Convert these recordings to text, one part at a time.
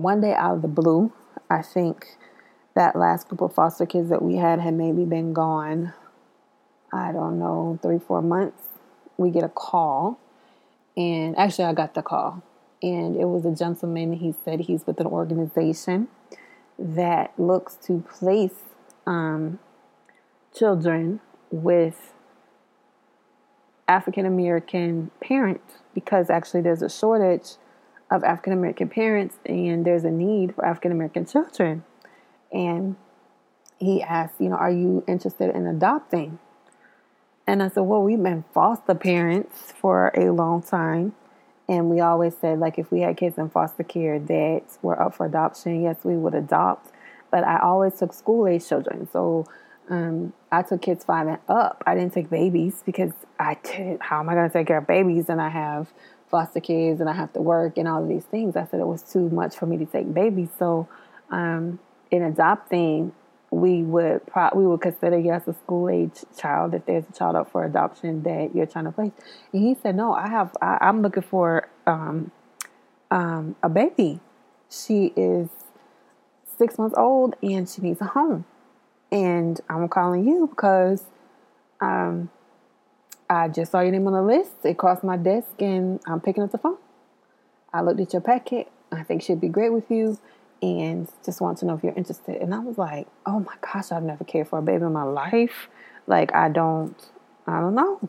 one day out of the blue, I think that last group of foster kids that we had had maybe been gone, I don't know, three, four months. We get a call. And actually, I got the call. And it was a gentleman. He said he's with an organization that looks to place um, children with African American parents because actually there's a shortage of African American parents and there's a need for African American children. And he asked, you know, are you interested in adopting? And I said, well, we've been foster parents for a long time. And we always said, like, if we had kids in foster care that were up for adoption, yes, we would adopt. But I always took school age children. So um, I took kids five and up. I didn't take babies because I didn't. How am I going to take care of babies and I have foster kids and I have to work and all of these things? I said it was too much for me to take babies. So um, in adopting, we would pro- we would consider as a school age child if there's a child up for adoption that you're trying to place. And he said, "No, I have. I, am looking for um, um, a baby. She is six months old and she needs a home." And I'm calling you because um, I just saw your name on the list. It crossed my desk and I'm picking up the phone. I looked at your packet. I think she'd be great with you and just want to know if you're interested. And I was like, oh my gosh, I've never cared for a baby in my life. Like, I don't, I don't know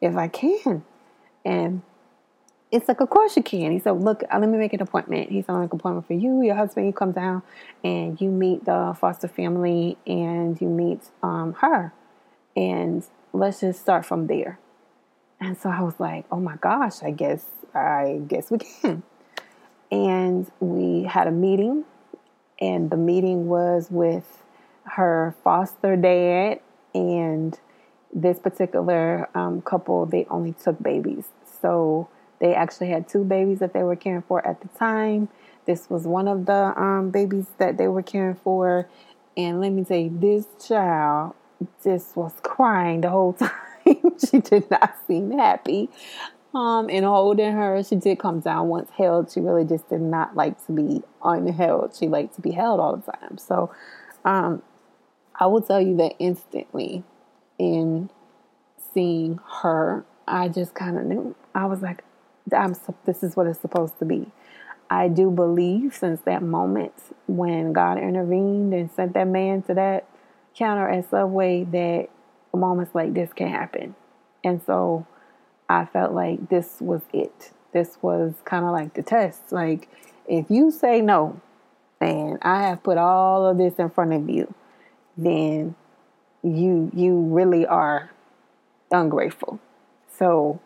if I can. And it's like, of course you can. He said, look, let me make an appointment. He said, I'll make an appointment for you, your husband. You come down and you meet the foster family and you meet um, her. And let's just start from there. And so I was like, oh my gosh, I guess, I guess we can. And we had a meeting, and the meeting was with her foster dad and this particular um, couple. They only took babies. So they actually had two babies that they were caring for at the time. This was one of the um, babies that they were caring for. And let me tell you, this child just was crying the whole time. she did not seem happy. Um, and holding her, she did come down once held. She really just did not like to be unheld. She liked to be held all the time. So um, I will tell you that instantly in seeing her, I just kind of knew. I was like, I'm, this is what it's supposed to be. I do believe since that moment when God intervened and sent that man to that counter at Subway that moments like this can happen. And so I felt like this was it. This was kind of like the test. Like, if you say no, and I have put all of this in front of you, then you you really are ungrateful. So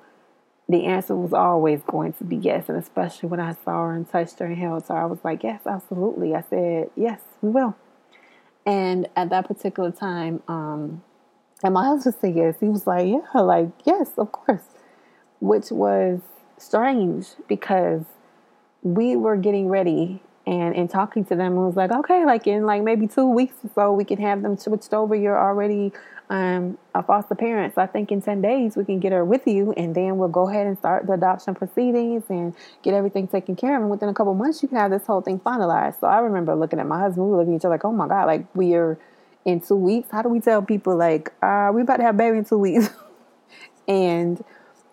the answer was always going to be yes. And especially when I saw her and touched her and held her, I was like, yes, absolutely. I said, yes, we will. And at that particular time, um, and my husband said yes. He was like, yeah, like, yes, of course. Which was strange because we were getting ready and in talking to them, I was like, okay, like in like maybe two weeks or so, we can have them switched over. You're already um, a foster parent. So I think in 10 days, we can get her with you and then we'll go ahead and start the adoption proceedings and get everything taken care of. And within a couple months, you can have this whole thing finalized. So I remember looking at my husband, we were looking at each other like, oh my God, like we are in two weeks. How do we tell people like, uh, we about to have baby in two weeks? and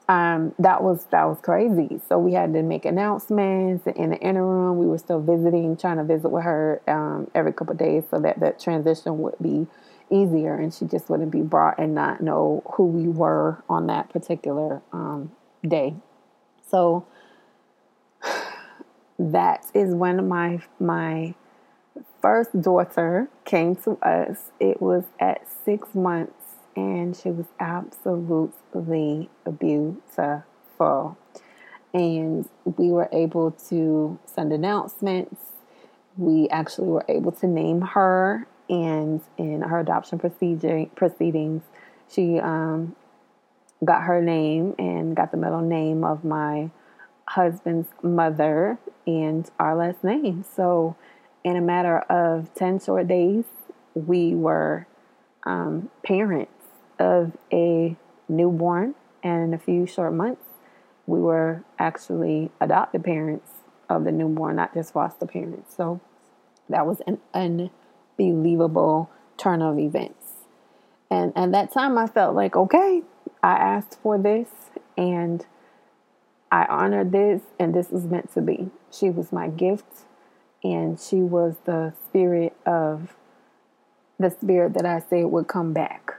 um, that was that was crazy. So we had to make announcements in the interim. We were still visiting, trying to visit with her um, every couple days, so that that transition would be easier, and she just wouldn't be brought and not know who we were on that particular um, day. So that is when my my first daughter came to us. It was at six months and she was absolutely beautiful. And we were able to send announcements. We actually were able to name her, and in her adoption procedure proceedings, she um, got her name and got the middle name of my husband's mother and our last name. So, in a matter of 10 short days, we were um, parents of a newborn, and in a few short months, we were actually adopted parents of the newborn, not just foster parents. So that was an unbelievable turn of events. And at that time, I felt like, okay, I asked for this and I honored this, and this was meant to be. She was my gift, and she was the spirit of the spirit that I said would come back.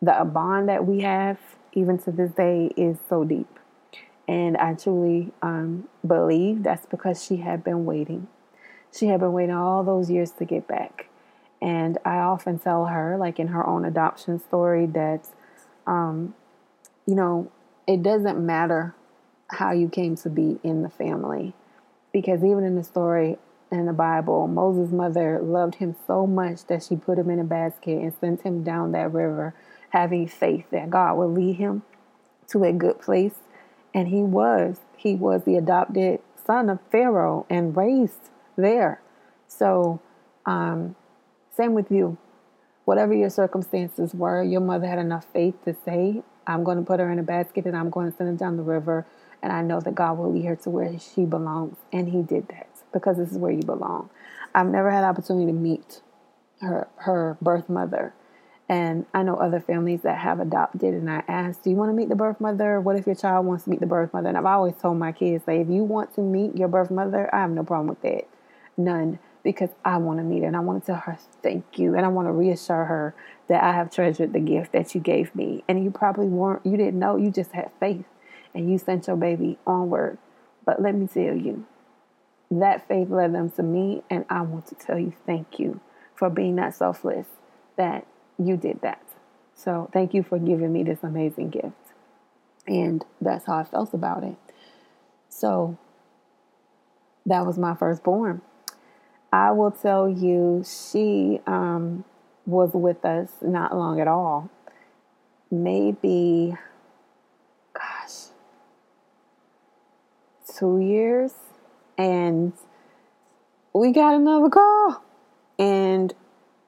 The bond that we have, even to this day, is so deep. And I truly um, believe that's because she had been waiting. She had been waiting all those years to get back. And I often tell her, like in her own adoption story, that, um, you know, it doesn't matter how you came to be in the family. Because even in the story in the Bible, Moses' mother loved him so much that she put him in a basket and sent him down that river, having faith that God would lead him to a good place. And he was. He was the adopted son of Pharaoh and raised there. So, um, same with you. Whatever your circumstances were, your mother had enough faith to say, I'm going to put her in a basket and I'm going to send her down the river. And I know that God will lead her to where she belongs. And He did that because this is where you belong. I've never had opportunity to meet her her birth mother. And I know other families that have adopted, and I asked, Do you want to meet the birth mother? What if your child wants to meet the birth mother? And I've always told my kids, say, if you want to meet your birth mother, I have no problem with that. None because I want to meet her and I want to tell her thank you and I want to reassure her that I have treasured the gift that you gave me. And you probably weren't, you didn't know, you just had faith and you sent your baby onward. But let me tell you, that faith led them to me, and I want to tell you thank you for being that selfless that you did that. So thank you for giving me this amazing gift. And that's how I felt about it. So that was my firstborn. I will tell you, she um, was with us not long at all. Maybe, gosh, two years. And we got another call. And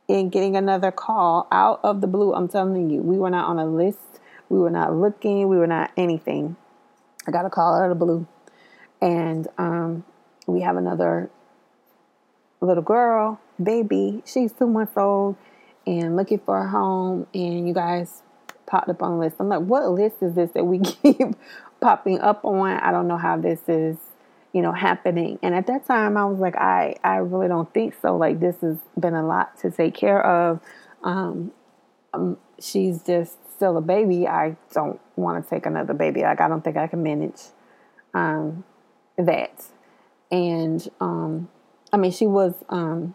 in getting another call out of the blue, I'm telling you, we were not on a list. We were not looking. We were not anything. I got a call out of the blue. And um, we have another little girl, baby. She's two months old and looking for a home. And you guys popped up on the list. I'm like, what list is this that we keep popping up on? I don't know how this is, you know, happening. And at that time, I was like, I, I really don't think so. Like, this has been a lot to take care of. Um, um, she's just still a baby. I don't want to take another baby. Like, I don't think I can manage um, that. And um, I mean, she was um,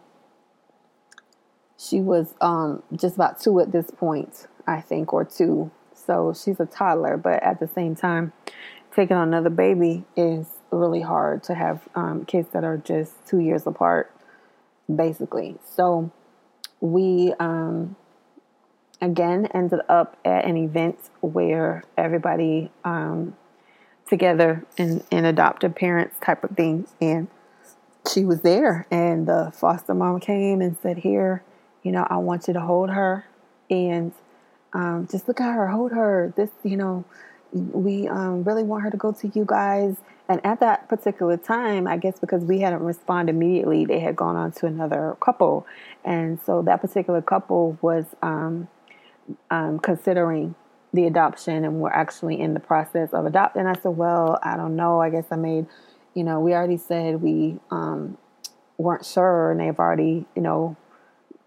she was um, just about two at this point, I think, or two. So she's a toddler, but at the same time, taking on another baby is really hard to have um, kids that are just two years apart, basically. So we um, again ended up at an event where everybody um, together in, in adoptive parents type of thing and she was there and the foster mom came and said here you know i want you to hold her and um, just look at her hold her. This you know we um, really want her to go to you guys. And at that particular time i guess because we hadn't responded immediately they had gone on to another couple. And so that particular couple was um, um considering the adoption and we're actually in the process of adopting. I said well i don't know. I guess i made you know, we already said we um, weren't sure, and they've already, you know,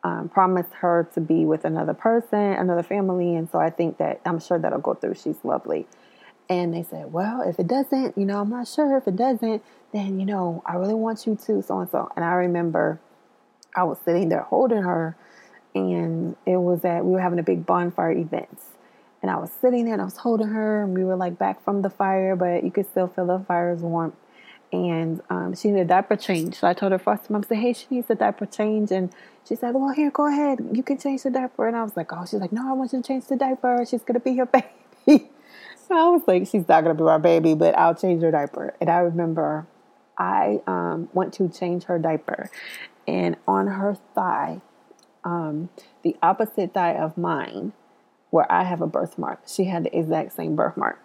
um, promised her to be with another person, another family, and so I think that I'm sure that'll go through. She's lovely. And they said, well, if it doesn't, you know, I'm not sure if it doesn't, then, you know, I really want you to, so and so. And I remember I was sitting there holding her, and it was that we were having a big bonfire event. And I was sitting there and I was holding her, and we were like back from the fire, but you could still feel the fire's warmth and um, she needed a diaper change. So I told her foster mom, "Say, hey, she needs a diaper change." And she said, "Well, here, go ahead. You can change the diaper." And I was like, "Oh," she's like, "No, I want you to change the diaper. She's gonna be your baby." so I was like, "She's not gonna be my baby, but I'll change her diaper." And I remember I um, went to change her diaper, and on her thigh, um, the opposite thigh of mine, where I have a birthmark, she had the exact same birthmark.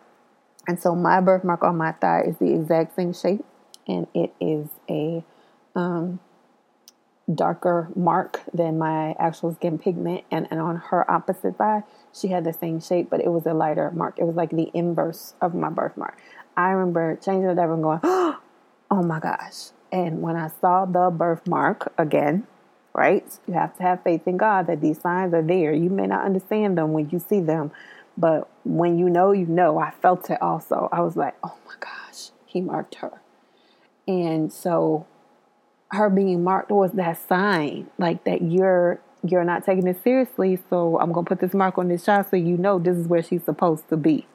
And so my birthmark on my thigh is the exact same shape and it is a um, darker mark than my actual skin pigment. And, and on her opposite thigh, she had the same shape, but it was a lighter mark. It was like the inverse of my birthmark. I remember changing the diaper and going, oh my gosh. And when I saw the birthmark again, right? You have to have faith in God that these signs are there. You may not understand them when you see them, but when you know, you know. I felt it also. I was like, oh my gosh, he marked her. And so her being marked was that sign, like that you're you're not taking it seriously. So I'm gonna put this mark on this child so you know this is where she's supposed to be.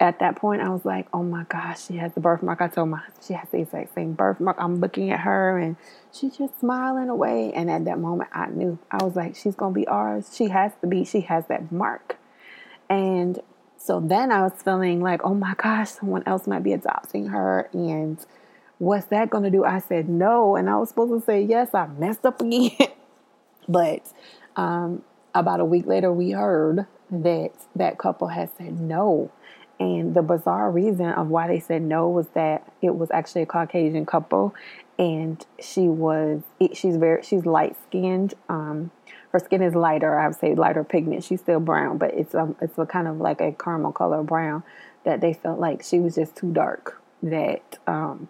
At that point, I was like, "Oh my gosh, she has the birthmark." I told my she has the exact same birthmark. I'm looking at her and she's just smiling away. And at that moment, I knew I was like, "She's gonna be ours. She has to be. She has that mark." And so then I was feeling like, "Oh my gosh, someone else might be adopting her," and what's that going to do? I said no, and I was supposed to say yes. I messed up again. but um, about a week later, we heard that that couple had said no. And the bizarre reason of why they said no was that it was actually a Caucasian couple, and she was she's very she's light skinned. Um, her skin is lighter. I would say lighter pigment. She's still brown, but it's a it's a kind of like a caramel color brown. That they felt like she was just too dark. That um,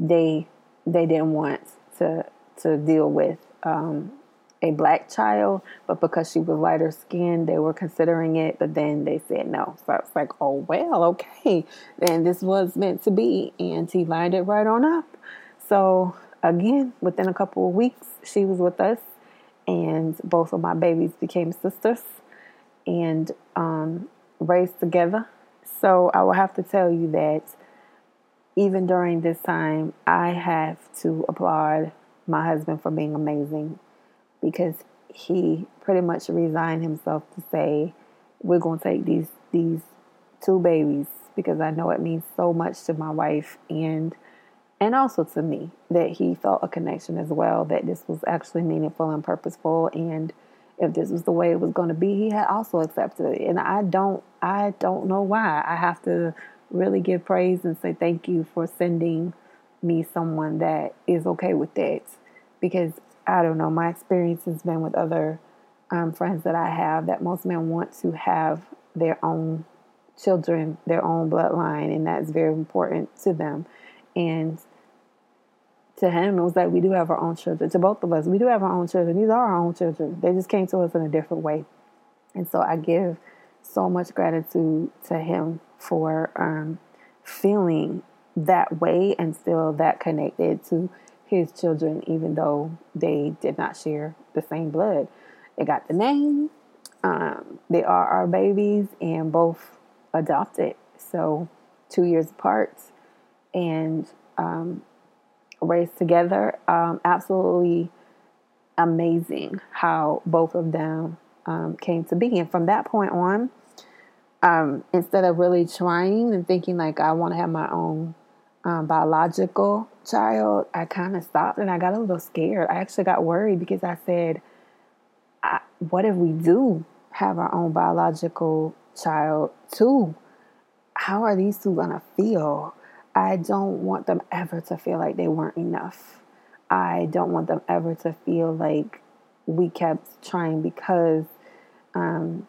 they they didn't want to to deal with um, a black child, but because she was lighter skinned, they were considering it, but then they said no. So it's like, oh well, okay, then this was meant to be, and he lined it right on up. So again, within a couple of weeks, she was with us, and both of my babies became sisters and um, raised together. So I will have to tell you that even during this time, I have to applaud my husband for being amazing because he pretty much resigned himself to say, "We're going to take these these two babies because I know it means so much to my wife and and also to me that he felt a connection as well that this was actually meaningful and purposeful and if this was the way it was going to be he had also accepted it. And I don't I don't know why. I have to really give praise and say thank you for sending me someone that is okay with that. Because I don't know, my experience has been with other um, friends that I have that most men want to have their own children, their own bloodline, and that's very important to them. And to him, it was like we do have our own children. To both of us, we do have our own children. These are our own children. They just came to us in a different way. And so I give so much gratitude to him for um, feeling that way and still that connected to his children, even though they did not share the same blood. They got the name, um, they are our babies, and both adopted. So, two years apart and um, raised together. Um, absolutely amazing how both of them um, came to be. And from that point on, um, instead of really trying and thinking like I want to have my own um, biological child, I kind of stopped and I got a little scared. I actually got worried because I said, I, "What if we do have our own biological child too? How are these two gonna feel? I don't want them ever to feel like they weren't enough. I don't want them ever to feel like we kept trying because." Um,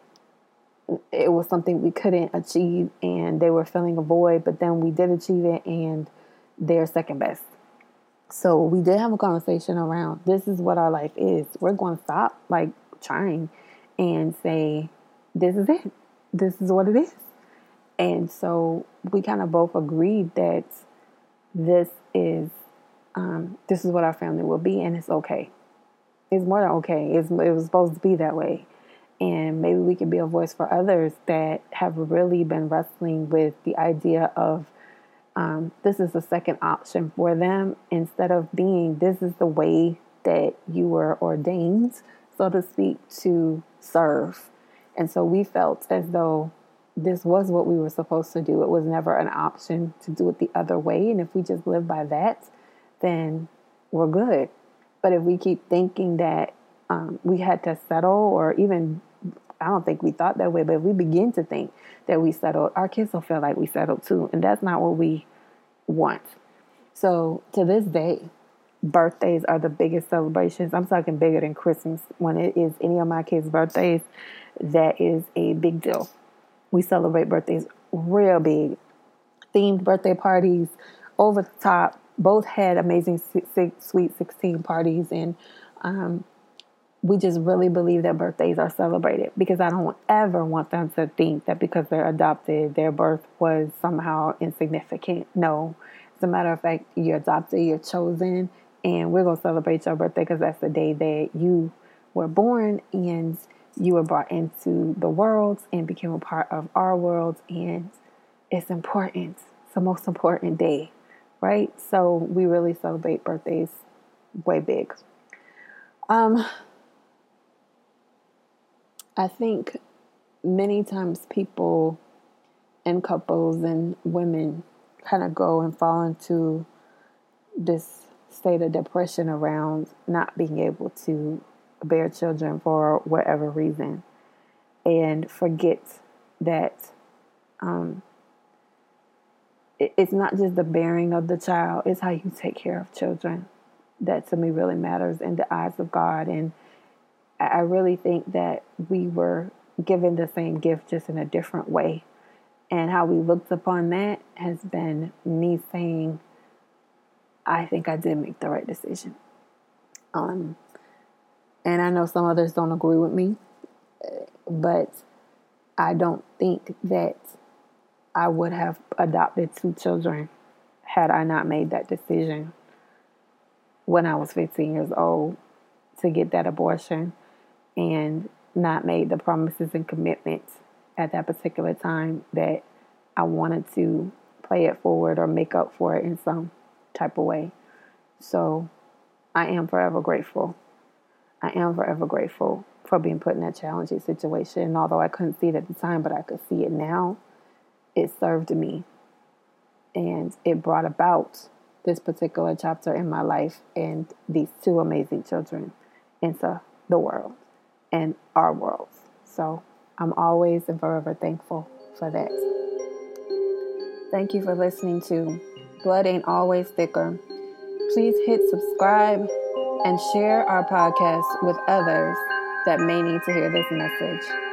it was something we couldn't achieve and they were filling a void, but then we did achieve it and they're second best. So we did have a conversation around this is what our life is. We're going to stop like trying and say, this is it. This is what it is. And so we kind of both agreed that this is um, this is what our family will be, and it's okay. It's more than okay. It's, it was supposed to be that way and maybe we can be a voice for others that have really been wrestling with the idea of um, this is the second option for them instead of being this is the way that you were ordained, so to speak, to serve. And so we felt as though this was what we were supposed to do. It was never an option to do it the other way. And if we just live by that, then we're good. But if we keep thinking that um, we had to settle or even I don't think we thought that way, but if we begin to think that we settled, our kids will feel like we settled too. And that's not what we want. So to this day, birthdays are the biggest celebrations. I'm talking bigger than Christmas. When it is any of my kids' birthdays, that is a big deal. We celebrate birthdays real big. Themed birthday parties, over the top. Both had amazing sweet 16 parties, and um, we just really believe that birthdays are celebrated because I don't ever want them to think that because they're adopted, their birth was somehow insignificant. No, as a matter of fact, you're adopted, you're chosen, and we're going to celebrate your birthday because that's the day that you were born and you were brought into the world and became a part of our world. And it's important. It's the most important day, right? So we really celebrate birthdays way big. Um, I think many times people and couples and women kind of go and fall into this state of depression around not being able to bear children for whatever reason and forget that um, it, it's not just the bearing of the child, it's how you take care of children that to me really matters in the eyes of God. And I really think that we were given the same gift just in a different way. And how we looked upon that has been me saying, I think I did make the right decision. Um, and I know some others don't agree with me, but I don't think that I would have adopted two children had I not made that decision when I was 15 years old to get that abortion and not made the promises and commitments at that particular time that I wanted to play it forward or make up for it in some type of way. So I am forever grateful. I am forever grateful for being put in that challenging situation. And although I couldn't see it at the time, but I could see it now, it served me. And it brought about this particular chapter in my life and these two amazing children into the world and our worlds. So I'm always and forever thankful for that. Thank you for listening to Blood Ain't Always Thicker. Please hit subscribe and share our podcast with others that may need to hear this message.